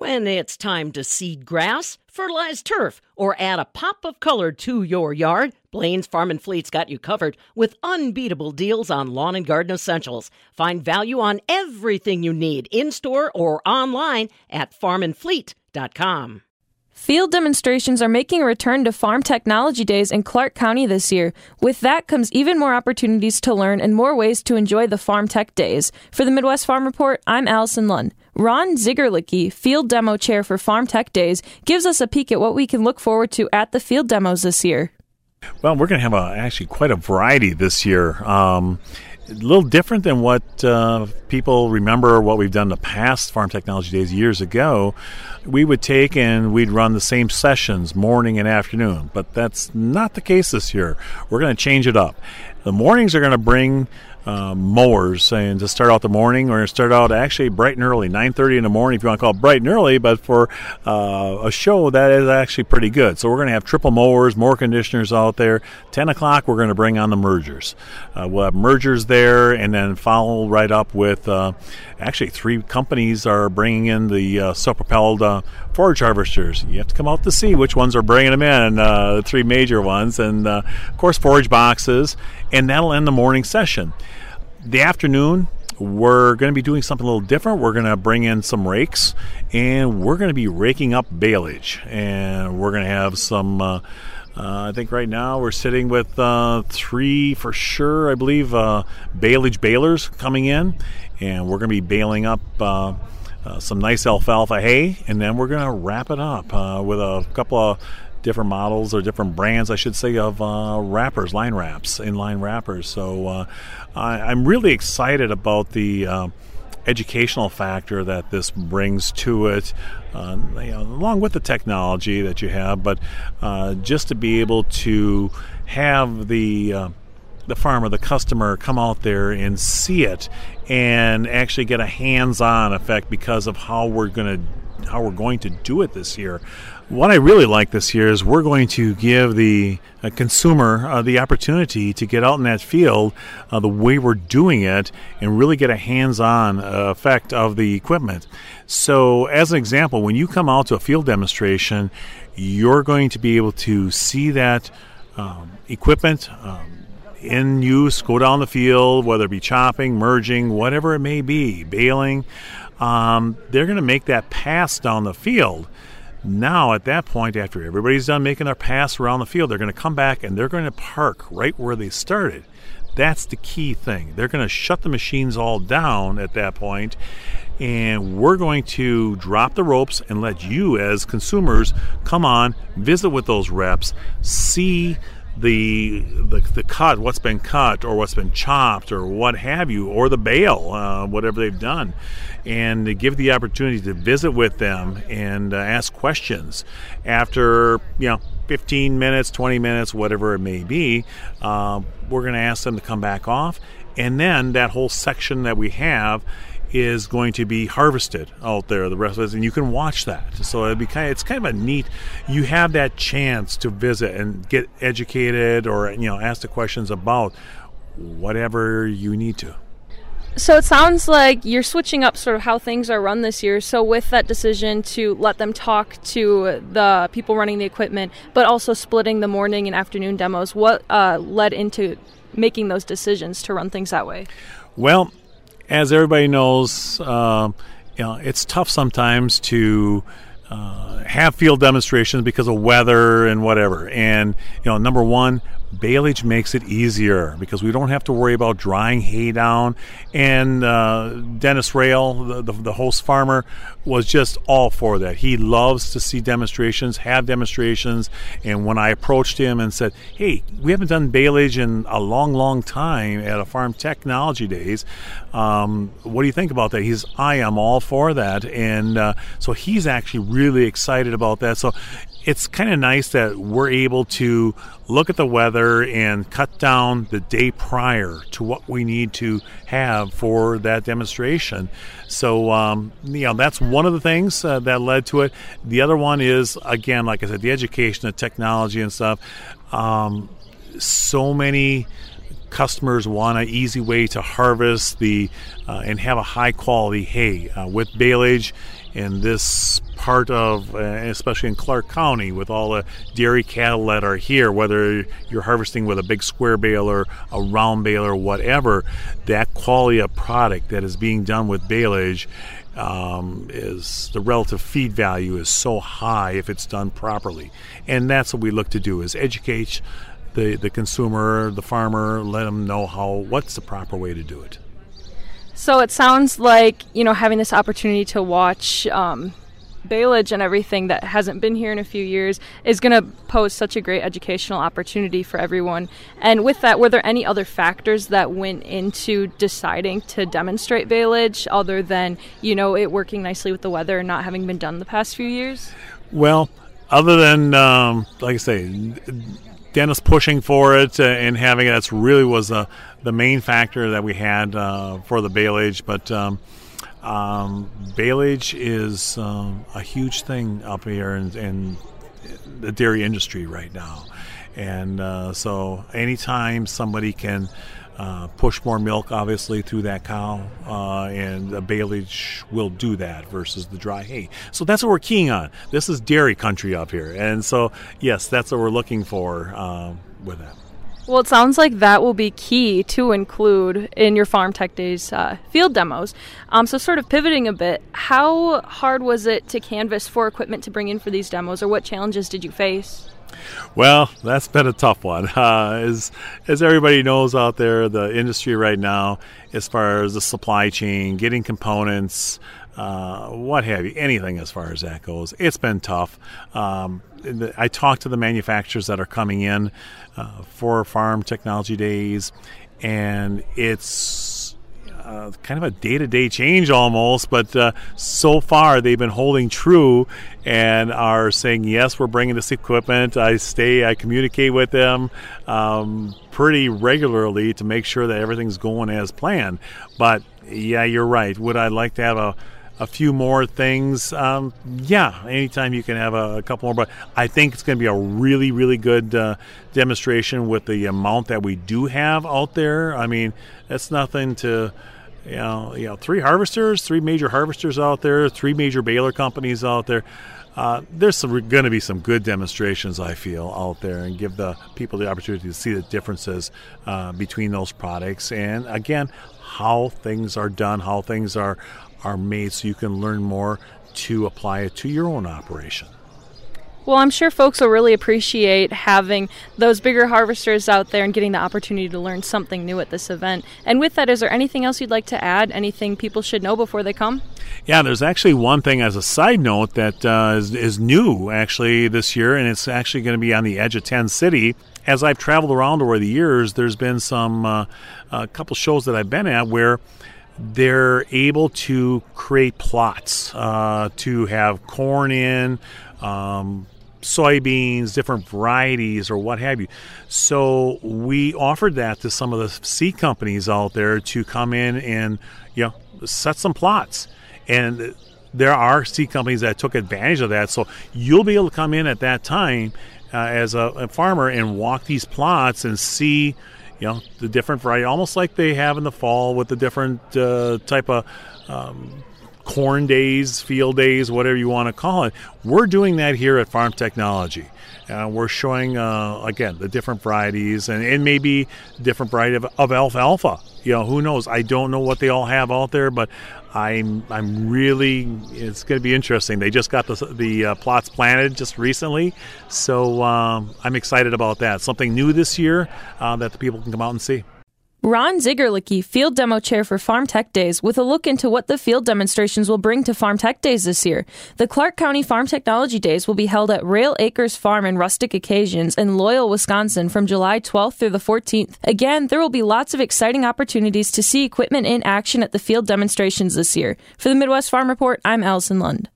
When it's time to seed grass, fertilize turf, or add a pop of color to your yard, Blain's Farm and Fleet's got you covered with unbeatable deals on lawn and garden essentials. Find value on everything you need in store or online at farmandfleet.com. Field demonstrations are making a return to Farm Technology Days in Clark County this year. With that comes even more opportunities to learn and more ways to enjoy the Farm Tech Days. For the Midwest Farm Report, I'm Allison Lund. Ron Zigerlicki, Field Demo Chair for Farm Tech Days, gives us a peek at what we can look forward to at the field demos this year. Well, we're going to have a, actually quite a variety this year. Um, a little different than what uh, people remember what we've done the past farm technology days years ago. We would take and we'd run the same sessions morning and afternoon, but that's not the case this year. We're going to change it up. The mornings are going to bring uh, mowers. And to start out the morning, to start out actually bright and early, 9:30 in the morning, if you want to call it bright and early. But for uh, a show, that is actually pretty good. So we're going to have triple mowers, mower conditioners out there. 10 o'clock, we're going to bring on the mergers. Uh, we'll have mergers there, and then follow right up with uh, actually three companies are bringing in the uh, self-propelled uh, forage harvesters. You have to come out to see which ones are bringing them in, the three major ones, and of course forage boxes, and that'll end the morning session. The afternoon, we're going to be doing something a little different. We're going to bring in some rakes, and we're going to be raking up baleage, and we're going to have some. Uh, uh, I think right now we're sitting with uh, three for sure, I believe, uh, baleage balers coming in, and we're going to be baling up uh, uh, some nice alfalfa hay, and then we're going to wrap it up uh, with a couple of different models or different brands, I should say, of uh, wrappers, line wraps, inline wrappers. So uh, I, am really excited about the uh, educational factor that this brings to it, uh, you know, along with the technology that you have, but uh, just to be able to have the uh, the farmer, the customer, come out there and see it and actually get a hands-on effect because of how we're going to how we're going to do it this year. What I really like this year is we're going to give the uh, consumer uh, the opportunity to get out in that field uh, the way we're doing it and really get a hands on uh, effect of the equipment. So, as an example, when you come out to a field demonstration, you're going to be able to see that um, equipment. Um, in use, go down the field, whether it be chopping, merging, whatever it may be, baling. Um, they're going to make that pass down the field now, at that point, after everybody's done making their pass around the field, they're going to come back and they're going to park right where they started. That's the key thing. They're going to shut the machines all down at that point, and we're going to drop the ropes and let you, as consumers, come on, visit with those reps, see the, the the cut, what's been cut, or what's been chopped, or what have you, or the bale, uh, whatever they've done, and give the opportunity to visit with them and uh, ask questions. After you know 15 minutes, 20 minutes, whatever it may be, uh, we're going to ask them to come back off, and then that whole section that we have is going to be harvested out there the rest of it and you can watch that so it'd be kind of, it's kind of a neat you have that chance to visit and get educated or you know ask the questions about whatever you need to so it sounds like you're switching up sort of how things are run this year. So with that decision to let them talk to the people running the equipment, but also splitting the morning and afternoon demos, what uh, led into making those decisions to run things that way? Well, as everybody knows, uh, you know, it's tough sometimes to uh, have field demonstrations because of weather and whatever. And you know, number one, Baleage makes it easier because we don't have to worry about drying hay down. And uh, Dennis Roehl, the, the, the, host farmer, was just all for that. He loves to see demonstrations, have demonstrations. And when I approached him and said, "Hey, we haven't done baleage in a long, long time at a Farm Technology Days. Um, what do you think about that?" He's, "I am all for that." And uh, so he's actually really excited about that. So it's kind of nice that we're able to look at the weather and cut down the day prior to what we need to have for that demonstration. So, um, you know, that's one of the things uh, that led to it. The other one is, again, like I said, the education, the technology, and stuff. Um, so many customers want an easy way to harvest the uh, and have a high quality hay uh, with baleage in this part of, uh, especially in Clark County, with all the dairy cattle that are here, whether you're harvesting with a big square baler, a round baler, whatever, that quality of product that is being done with baleage um, is the relative feed value is so high if it's done properly, and that's what we look to do is educate the the consumer, the farmer, let them know how what's the proper way to do it. So it sounds like you know having this opportunity to watch um, baleage and everything that hasn't been here in a few years is going to pose such a great educational opportunity for everyone. And with that, were there any other factors that went into deciding to demonstrate baleage other than, you know, it working nicely with the weather and not having been done the past few years? Well, other than, um, like I say, Dennis pushing for it uh, and having it, that's really was uh, the main factor that we had uh, for the baleage. But um, um, baleage is um, a huge thing up here in, in, the dairy industry right now. And uh, so, anytime somebody can uh, push more milk, obviously, through that cow, uh, and the baleage will do that versus the dry hay. So, that's what we're keying on. This is dairy country up here. And so, yes, that's what we're looking for uh, with that. Well, it sounds like that will be key to include in your Farm Tech Days uh, field demos. Um, so, sort of pivoting a bit, how hard was it to canvas for equipment to bring in for these demos, or what challenges did you face? Well, that's been a tough one. Uh, as as everybody knows out there, the industry right now, as far as the supply chain, getting components, uh, what have you, anything as far as that goes, it's been tough. Um, I talked to the manufacturers that are coming in uh, for farm technology days, and it's uh, kind of a day to day change almost. But uh, so far, they've been holding true and are saying, yes, we're bringing this equipment. I stay, I communicate with them um, pretty regularly to make sure that everything's going as planned. But yeah, you're right. Would I like to have a a few more things. Um, yeah, anytime you can have a, a, couple more, but I think it's going to be a really, really good uh, demonstration with the amount that we do have out there. I mean, that's nothing to. You know, you know, three harvesters, three major harvesters out there, three major baler companies out there. Uh, there's going to be some good demonstrations, I feel, out there, and give the people the opportunity to see the differences uh, between those products, and again, how things are done, how things are are made so you can learn more to apply it to your own operation. Well, I'm sure folks will really appreciate having those bigger harvesters out there and getting the opportunity to learn something new at this event. And with that, is there anything else you'd like to add? Anything people should know before they come? Yeah, there's actually one thing as a side note that uh, is, is new actually this year, and it's actually going to be on the edge of Tent City. As I've traveled around over the years, there's been some uh, a couple shows that I've been at where they're able to create plots uh, to have corn in, um, soybeans, different varieties, or what have you. So we offered that to some of the seed companies out there to come in and you know set some plots and. There are seed companies that took advantage of that, so you'll be able to come in at that time uh, as a, a farmer and walk these plots and see you know the different variety, almost like they have in the fall with the different uh, type of um, corn days, field days, whatever you want to call it. We're doing that here at Farm Technology. Uh, we're showing uh, again the different varieties and, and maybe different variety of, of alfalfa. You know, who knows? I don't know what they all have out there, but I'm I'm really it's going to be interesting. They just got the the uh, plots planted just recently, so um, I'm excited about that. Something new this year uh, that the people can come out and see. Ron Zigerlicki, Field Demo Chair for Farm Tech Days, with a look into what the field demonstrations will bring to Farm Tech Days this year. The Clark County Farm Technology Days will be held at Roehl Acres Farm and Rustic Occasions in Loyal, Wisconsin from July 12th through the 14th. Again, there will be lots of exciting opportunities to see equipment in action at the field demonstrations this year. For the Midwest Farm Report, I'm Allison Lund.